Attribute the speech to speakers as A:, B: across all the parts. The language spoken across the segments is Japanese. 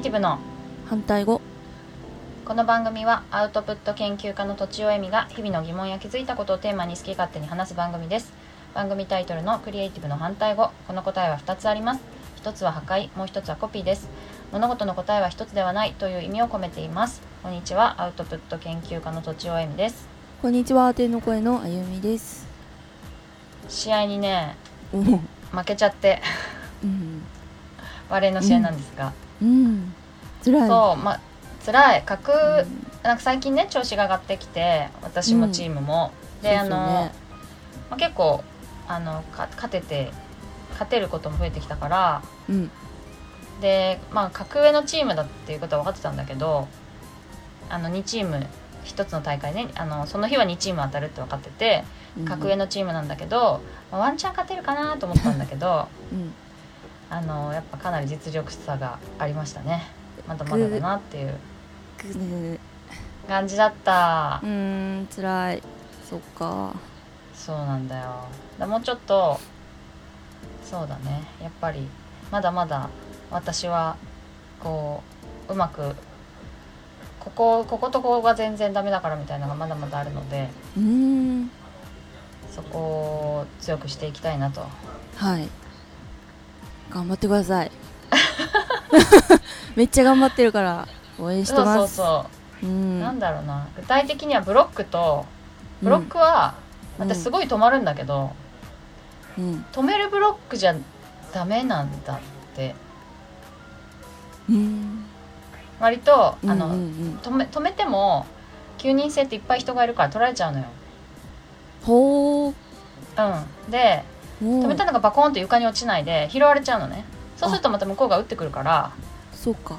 A: エイティブの。
B: 反対語。
A: この番組はアウトプット研究家のとちおえみが日々の疑問や気づいたことをテーマに好き勝手に話す番組です。番組タイトルのクリエイティブの反対語。この答えは2つあります。1つは破壊。もう1つはコピーです。物事の答えは1つではない。という意味を込めています。こんにちはアウトプット研究家のとちおえみです。
B: こんにちは天の声のあゆみです。
A: 試合にね負けちゃって。
B: うん。
A: バレーの試合なんですが、
B: うん辛い。
A: そうまあ辛い。格、
B: うん
A: なんか最近ね調子が上がってきて私もチームも、であの、まあ、結構あのか勝てて勝てることも増えてきたから。
B: うん。
A: でまあ格上のチームだっていうことは分かってたんだけどあの2チーム1つの大会ねあのその日は2チーム当たるって分かってて
B: うん。
A: 格上のチームなんだけど、まあワンチャン勝てるかなと思ったんだけど
B: うん。
A: あのやっぱかなり実力差がありましたねまだまだだなっていう。感じだった。
B: う。ーん辛い。そっか。
A: そうなんだよ。だもうちょっとそうだね。やっぱりまだまだ私はこううまくこここことここが全然ダメだからみたいなのがまだまだあるので
B: うーん。
A: そこを強くしていきたいなと。
B: はい。頑張ってください めっちゃ頑張ってるから応援して
A: そう
B: ます。
A: そうそうう、
B: ん。
A: なんだろうな。具体的にはブロックとブロックは
B: うん
A: 私すごい止まるんだけど、
B: うん。
A: 止めるブロックじゃダメなんだって。
B: うん。
A: 割とあの、
B: うんうん
A: 止め止めても9人制っていっぱい人がいるから取られちゃうのよ。
B: ほう
A: うん、で止めたのがバコーンと床に落ちないで拾われちゃうのね。そうするとまた向こうが打ってくるから
B: そうか。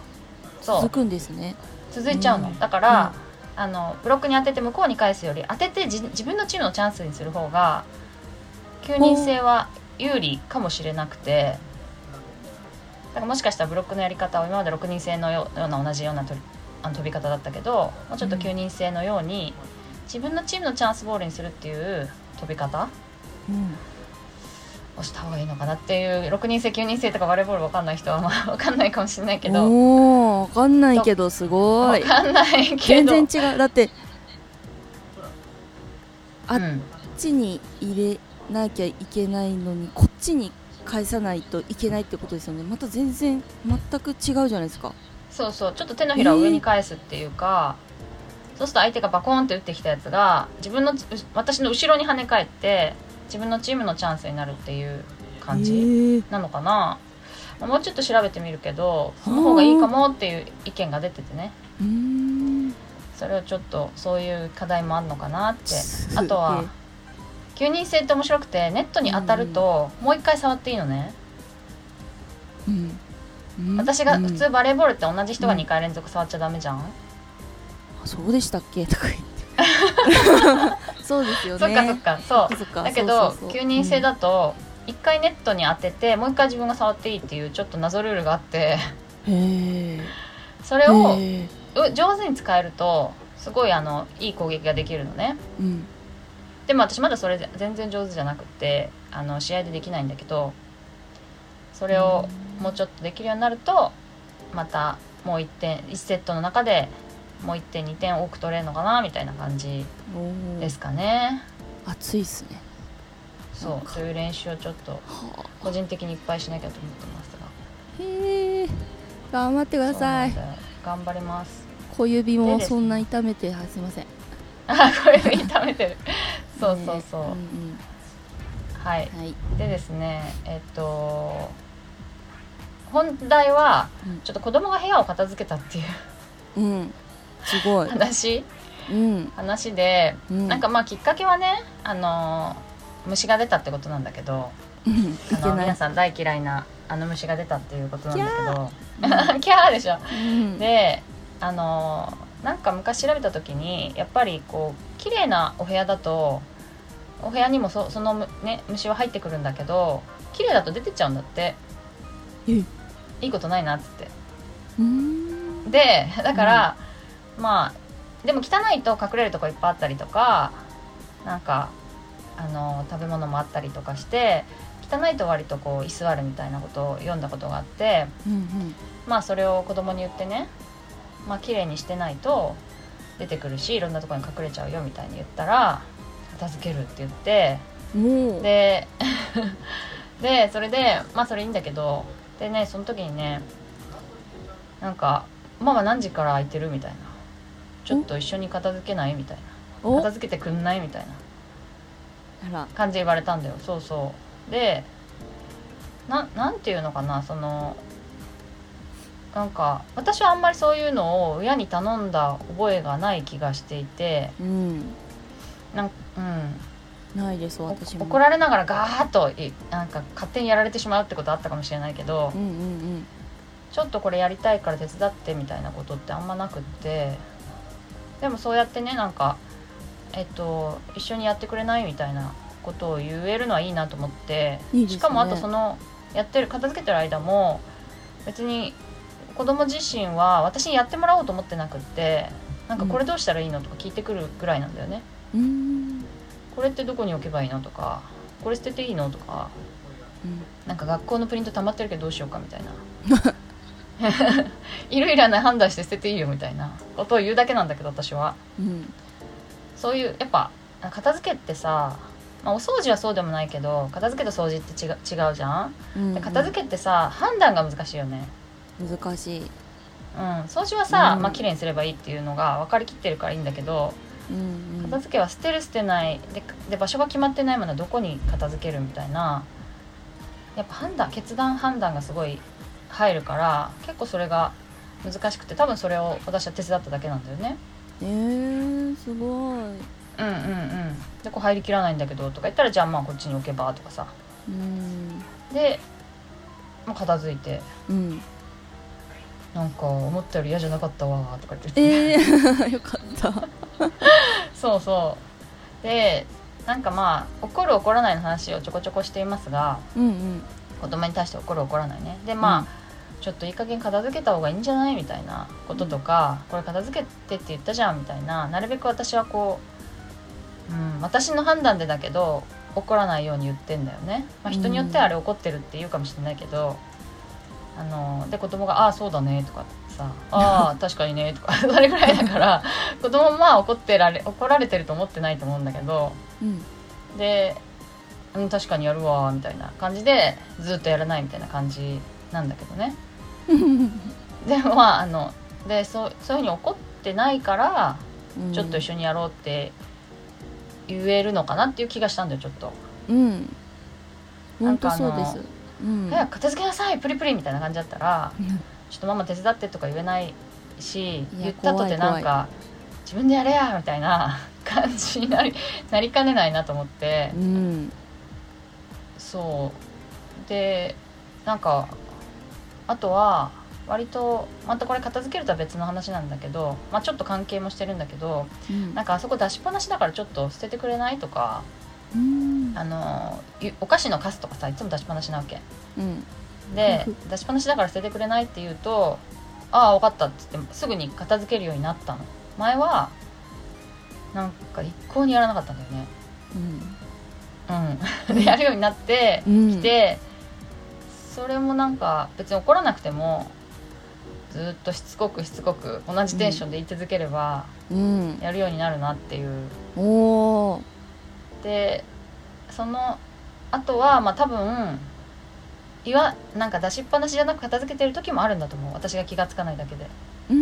A: そう。
B: 続くんですね。
A: 続いちゃうの、
B: うん。
A: だから、あのブロックに当てて向こうに返すより当ててじ自分のチームのチャンスにする方が9人制は有利かもしれなくて。だからもしかしたらブロックのやり方を今まで6人制のよような同じようなとあの飛び方だったけどもうちょっと9人制のように、自分のチームのチャンスボールにするっていう飛び方？
B: うん
A: をした方がいいのかなっていう6人制9人制とかバレーボールわかんない人はまあ わかんないかもしれないけど。
B: おーわかんないけどすごい。
A: わかんないけ
B: 全
A: ど
B: 然違う。だってあっ
A: うん、
B: ちに入れなきゃいけないのにこっちに返さないといけないってことですよね。また全然全く違うじゃないですか。
A: そうそう。ちょっと手のひらを上に返すっていうか、そうすると相手がバコーンって打ってきたやつが自分のう私の後ろに跳ね返って自分のチームのチャンスになるっていう感じなのかな、まあもうちょっと調べてみるけどその方がいいかもっていう意見が出ててね。
B: うーん。
A: それをちょっとそういう課題もあるのかなって。あとは9人制って面白くてネットに当たるともう一回触っていいのね、
B: うん。うん
A: 私が
B: うん。
A: 普通バレーボールって同じ人が2回連続触っちゃダメじゃん、
B: あそうでしたっけ？とか言って そうですよね。
A: そっかそっかそう。
B: そっか
A: だけど
B: そうそうそう。
A: 9人制だと1回ネットに当ててもう1回自分が触っていいっていうちょっと謎ルールがあって。それを上手に使えるとすごいあのいい攻撃ができるのね。
B: ーうん。
A: でも私まだそれ全然上手じゃなくってあの試合でできないんだけどそれをもうちょっとできるようになるとまたもう1点1セットの中でもう1点2点多く取れるのかなみたいな感じですかね。
B: 熱いっすね。
A: そうそういう練習をちょっと
B: はあ。
A: 個人的にいっぱいしなきゃと思ってますが。
B: へえ頑張ってください。
A: 頑張ります。
B: 小指もそんな痛めてはいすいません。
A: あこれ痛めてる。そうそうそう、
B: ねん
A: はい。
B: うんはい。
A: でですねえっと本題は
B: うん。
A: ちょっと子供が部屋を片付けたっていう。
B: うんすごい。
A: 話？
B: うん。
A: 話で、
B: うん。
A: なんかまあきっかけはねあの虫が出たってことなんだけど
B: うん。
A: 皆さん大嫌いなあの虫が出たっていうことなんだけど。キャー。でしょ。
B: うん。
A: であのなんか昔調べた時にやっぱりこう綺麗なお部屋だとお部屋にもそそのむね虫は入ってくるんだけど綺麗だと出てっちゃうんだって。
B: え。
A: いいことないなっつってでだから、まあでも汚いと隠れるとこいっぱいあったりとかなんかあの食べ物もあったりとかして汚いと割とこう居座るみたいなことを読んだことがあって
B: うん
A: まあそれを子供に言ってねまあ綺麗にしてないと出てくるしいろんなところに隠れちゃうよみたいに言ったら片付けるって言ってで でそれでまあそれいいんだけどでねその時にねなんか「ママ何時から空いてる?」みたいな「ちょっと一緒に片付けない?」みたいな「
B: お？
A: 片付けてくんない?」みたいな。感じで言われたんだよ。そうそう。でななんていうのかなそのなんか私はあんまりそういうのを親に頼んだ覚えがない気がしていて。
B: うん。
A: なんうん。
B: ないです
A: お
B: 私も。
A: 怒られながらガーッといなんか勝手にやられてしまうってことあったかもしれないけど、
B: うんうん。
A: ちょっとこれやりたいから手伝ってみたいなことってあんまなくってでもそうやってねなんかえっと一緒にやってくれないみたいなことを言えるのはいいなと思ってしかもあとそのやってる片付けてる間も別に子供自身は私にやってもらおうと思ってなくってなんかこれどうしたらいいのとか聞いてくるぐらいなんだよね、
B: うん。うん
A: これってどこに置けばいいのとかこれ捨てていいのとかなんか学校のプリント溜まってるけどどうしようかみたいな いるいらない判断して捨てていいよみたいなことを言うだけなんだけど私は。
B: うん
A: そういうやっぱ片付けってさ、まあ、お掃除はそうでもないけど片付けと掃除って違う違うじゃん
B: うん。
A: で片付けってさ判断が難しいよね。
B: 難しい。
A: うん。掃除はさ、
B: うん。
A: まあ綺麗にすればいいっていうのが分かりきってるからいいんだけど
B: うんうん。
A: 片付けは捨てる捨てない。でで場所が決まってないものはどこに片付けるみたいな。やっぱ判断決断判断がすごい入るから結構それが難しくて多分それを私は手伝っただけなんだよね。
B: えー、すごい。
A: うんうんうん。でこう入りきらないんだけどとか言ったらじゃあまあこっちに置けばとかさ。
B: うん。
A: で、まあ、片付いて。
B: うん。
A: なんか思ったより嫌じゃなかったわとか言って、
B: えー、よかった。
A: そうそう。でなんかまあ怒る怒らないの話をちょこちょこしていますが
B: うんうん。
A: 子供に対して怒る怒らないね。でまあ、ちょっといい加減片付けた方がいいんじゃないみたいなこととか、これ片付けてって言ったじゃんみたいななるべく私はこう、うん、私の判断でだけど怒らないように言ってんだよね、まあ、人によってはあれ怒ってるって言うかもしれないけど、あので子供が「ああそうだね」とかさ「ああ確かにね」とか それぐらいだから子供もまあ怒ってられ怒られてると思ってないと思うんだけど
B: うん。
A: で「うん確かにやるわ」みたいな感じでずっとやらないみたいな感じなんだけどね。でもまああのでそうそういうふうに怒ってないから
B: うん。
A: ちょっと一緒にやろうって言えるのかなっていう気がしたんだよちょっと、
B: うん。本
A: なんかあの
B: 当そうです。うん。
A: 早く片付けなさいプリプリみたいな感じだったらちょっとママ手伝ってとか言えないし言ったとてなんか自分でやれやみたいな 感じになりなりかねないなと思って。
B: うん。
A: そう。でなんかあとは割とまたこれ片付けるとは別の話なんだけど、まあ、ちょっと関係もしてるんだけど
B: うん。
A: なんかあそこ出しっぱなしだからちょっと捨ててくれないとか
B: うん。
A: あのゆお菓子のカスとかさいつも出しっぱなしなわけ。
B: うん。
A: で 出しっぱなしだから捨ててくれないって言うと「ああ分かった」っつってすぐに片付けるようになったの。前はなんか一向にやらなかったんだよね。うん。でやるようになって
B: うん。
A: きてそれもなんか別に怒らなくてもずっとしつこくしつこく同じテンションで言い続ければ
B: うん。
A: やるようになるなっていう。でそのあとはまあ多分いわなんか出しっぱなしじゃなく片付けてる時もあるんだと思う。私が気がつかないだけで。
B: うん。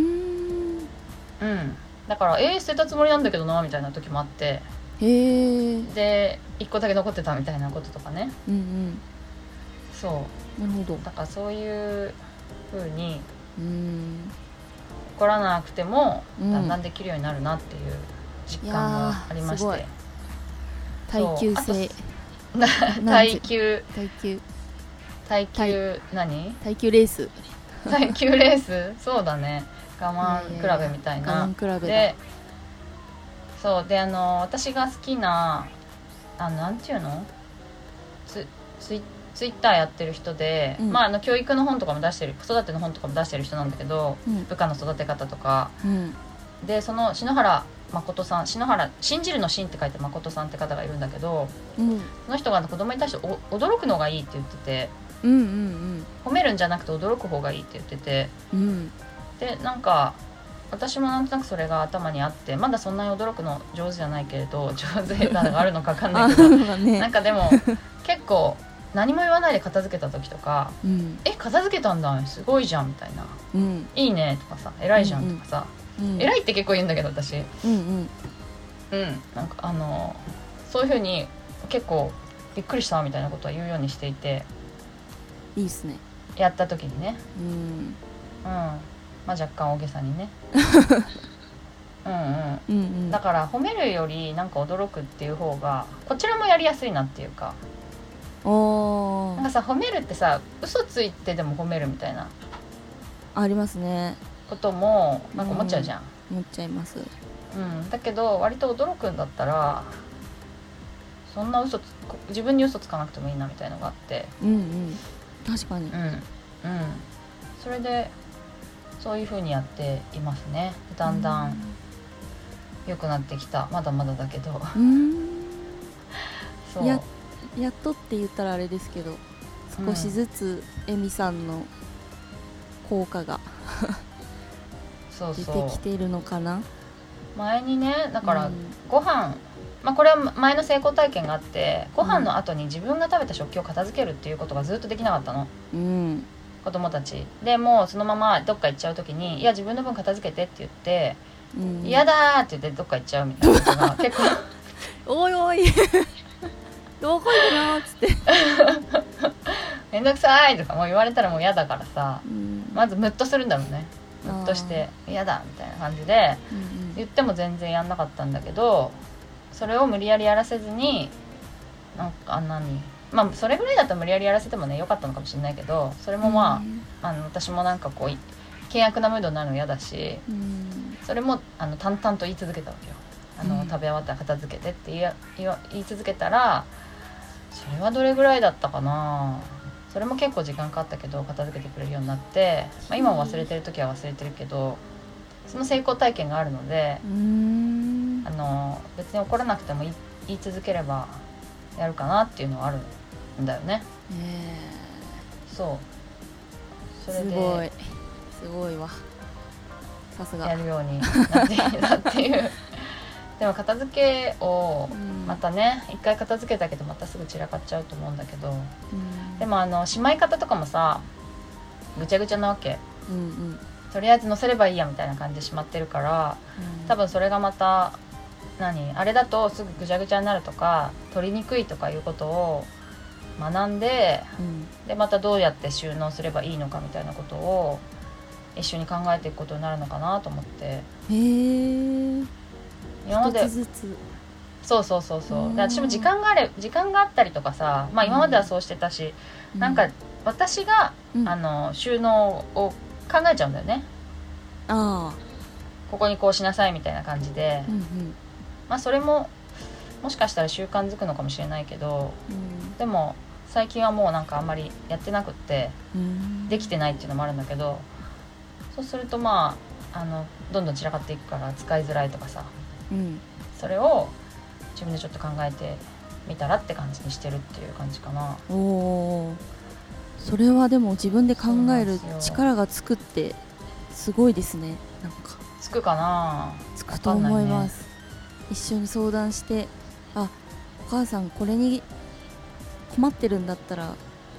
A: うん。だから「えー、捨てたつもりなんだけどな」みたいな時もあって。
B: へえ
A: で1個だけ残ってたみたいなこととかね。
B: うん
A: そ
B: う。んなるほど。
A: うだからそういう風に
B: うん。
A: 怒らなくても
B: うん。
A: だんだんできるようになるなっていう実感がありまして。
B: 耐久性。
A: な耐久。
B: 耐久。
A: 耐久何？
B: 耐久レース。
A: 耐久レース？そうだね。我慢比べみたいな。でそう。であの私が好きなあのなんていうの？ツツイツイッターやってる人で、
B: うん。
A: まああの教育の本とかも出してる子育ての本とかも出してる人なんだけど
B: うん。
A: 部下の育て方とか。
B: うん。
A: でその篠原誠さん篠原信じるの信って書いて誠さんって方がいるんだけど
B: うん。
A: その人が子供に対してお驚くのがいいって言ってて
B: うんうん
A: 褒めるんじゃなくて驚く方がいいって言ってて。
B: うん。うん
A: でなんか私もなんとなくそれが頭にあってまだそんなに驚くの上手じゃないけれど上手下手があるのか分かんな
B: あ
A: いけど
B: まあね。
A: なんかでも 結構何も言わないで片付けた時とか
B: うん「
A: え片付けたんだすごいじゃん」みたいな。
B: うん「
A: いいね」とかさ「偉いじゃん」とかさ。
B: うん「
A: 偉い」って結構言うんだけど私。
B: うんうん。
A: うん。なんかあのそういうふうに結構びっくりしたみたいなことは言うようにしていて。
B: いいっすね。
A: やった時にね。
B: うん。
A: うん。まあ若干大げさにね。うんうん。
B: うんうん。
A: だから褒めるよりなんか驚くっていう方がこちらもやりやすいなっていうかなんかさ褒めるってさ嘘ついてでも褒めるみたいな
B: ありますね。
A: こともなんか思っちゃうじゃん、
B: 思っちゃいます。
A: うん。だけど割と驚くんだったらそんな嘘つ自分に嘘つかなくてもいいなみたいのがあって。
B: うんうん。確かに。
A: うん。うん。それでそういう風にやっていますね。だんだん良くなってきた。まだまだだけど。
B: うん。
A: そう。
B: ややっとって言ったらあれですけど少しずつエミさんの効果が出
A: そうそう。
B: てきているのかな？
A: 前にねだから
B: うん。
A: ご飯まあこれは前の成功体験があってご飯の後に自分が食べた食器を片付けるっていうことがずっとできなかったの。
B: うん。
A: 子供たち。でもうそのままどっか行っちゃう時に「いや自分の分片付けて」って言って
B: うん「
A: 嫌だ!」って言ってどっか行っちゃうみたいなことが結構
B: おいおいどこ行くの？っつって、「
A: 面倒くさい!」とかもう言われたらもう嫌だからさ。
B: うん。
A: まずムッとするんだろうね。ムッとして「嫌だ!」みたいな感じで
B: うん
A: 言っても全然やんなかったんだけどそれを無理やりやらせずになんかあんなにまあそれぐらいだったら無理やりやらせてもねよかったのかもしれないけどそれもまあ,、あの私もなんかこうい険悪なムードになるの嫌だし
B: うん。
A: それもあの淡々と言い続けたわけよ。あの、
B: うん。
A: 食べ終わったら片付けてって言い続けたらそれはどれぐらいだったかな？それも結構時間かかったけど片付けてくれるようになって、まあ、今も忘れてる時は忘れてるけどその成功体験があるので
B: うん。
A: あの別に怒らなくても言い言い続ければやるかなっていうのはあるんだよね。
B: え。
A: そう。それ
B: ーすごい。
A: です
B: ごいわ。さすが。
A: やるようになって いたっていうでも片付けを
B: うん。
A: またね一回片付けたけどまたすぐ散らかっちゃうと思うんだけど。
B: うん。
A: でもあのしまい方とかもさぐちゃぐちゃなわけ。
B: うんうん。
A: とりあえず乗せればいいやみたいな感じでしまってるから多分それがまた何？あれだとすぐぐちゃぐちゃになるとか取りにくいとかいうことを学んで
B: うん。
A: でまたどうやって収納すればいいのかみたいなことを一緒に考えていくことになるのかなと思って。
B: へえ
A: 今までそうそうそうそう。私も時間があれ時間があったりとかさまあ今まではそうしてたし、なんか私が、
B: うん。
A: あの収納を考えちゃうんだよね。
B: ああ。
A: ここにこうしなさいみたいな感じで、
B: うんうん。
A: まあそれももしかしたら習慣づくのかもしれないけどでも最近はもうなんかあんまりやってなくって
B: うん。
A: できてないっていうのもあるんだけどそうするとまああのどんどん散らかっていくから使いづらいとかさ
B: うん。
A: それを自分でちょっと考えてみたらって感じにしてるっていう感じかな。
B: おおそれはでも自分で考える力がつくってすごいですね。なんか。
A: つくかな。
B: つくと思います、一緒に相談してあお母さんこれに困ってるんだったら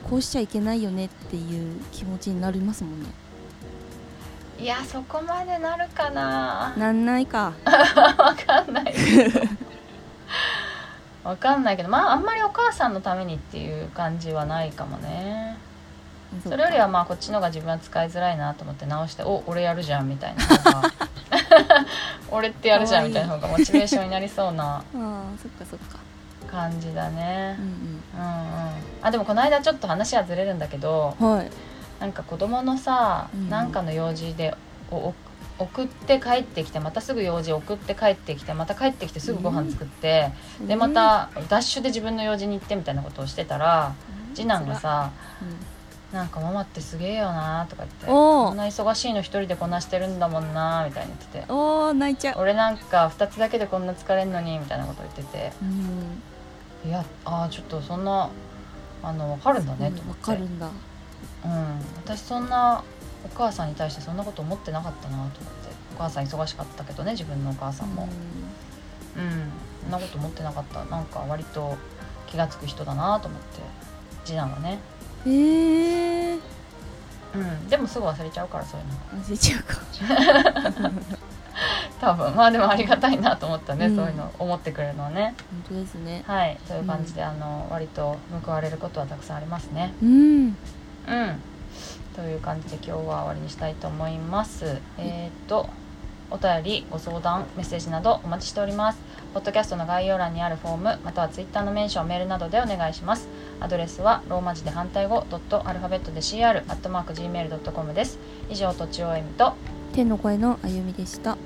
B: こうしちゃいけないよねっていう気持ちになりますもんね
A: いやそこまでなるかな。
B: なんないか。
A: わかんないわかんないけど。まああんまりお母さんのためにっていう感じはないかもね。それよりはまあこっちの方が自分は使いづらいなと思って直して「お俺やるじゃん」みたいな方が。俺ってやるじゃんみたいな方がモチベーションになりそうな
B: ああそっかそっか。
A: 感じだね。
B: うん
A: うん。うんあでもこの間ちょっと話はずれるんだけど
B: うんはい
A: なんか子供のさ
B: うん。
A: なんかの用事でおお送って帰ってきてまたすぐ用事送って帰ってきてまた帰ってきてすぐご飯作って、でまたダッシュで自分の用事に行ってみたいなことをしてたら次男がさ
B: うん「
A: なんかママってすげえよなとか言ってこんな忙しいの一人でこなしてるんだもんなみたいに言ってて。
B: おー泣いちゃう。
A: 俺なんか2つだけでこんな疲れんのにみたいなこと言ってて。
B: うん。
A: いやあーちょっとそんなあの分かるんだねと思って、
B: かるんだ
A: うん、私そんなお母さんに対してそんなこと思ってなかったなと思って。お母さん忙しかったけどね自分のお母さんも。うん、そんなこと思ってなかった。なんか割と気が付く人だなと思って。次男はね。
B: うんえー、
A: うん。でもすぐ忘れちゃうからそういうの。
B: 忘れちゃうか。
A: 多分。まあでもありがたいなと思ったね、
B: うん。
A: そういうの。思ってくれるのはね。
B: 本当ですね。
A: はい。そういう感じで、あの割と報われることはたくさんありますね。
B: うん
A: うん。という感じで今日は終わりにしたいと思います。えっ、とお便りご相談メッセージなどお待ちしております。ポッドキャストの概要欄にあるフォームまたはツイッターのメンションメールなどでお願いします。アドレスはローマ字で反対語ドットアルファベットで CR アットマーク Gmail.com です。以上とちおえみと
B: 天の声のあゆみでした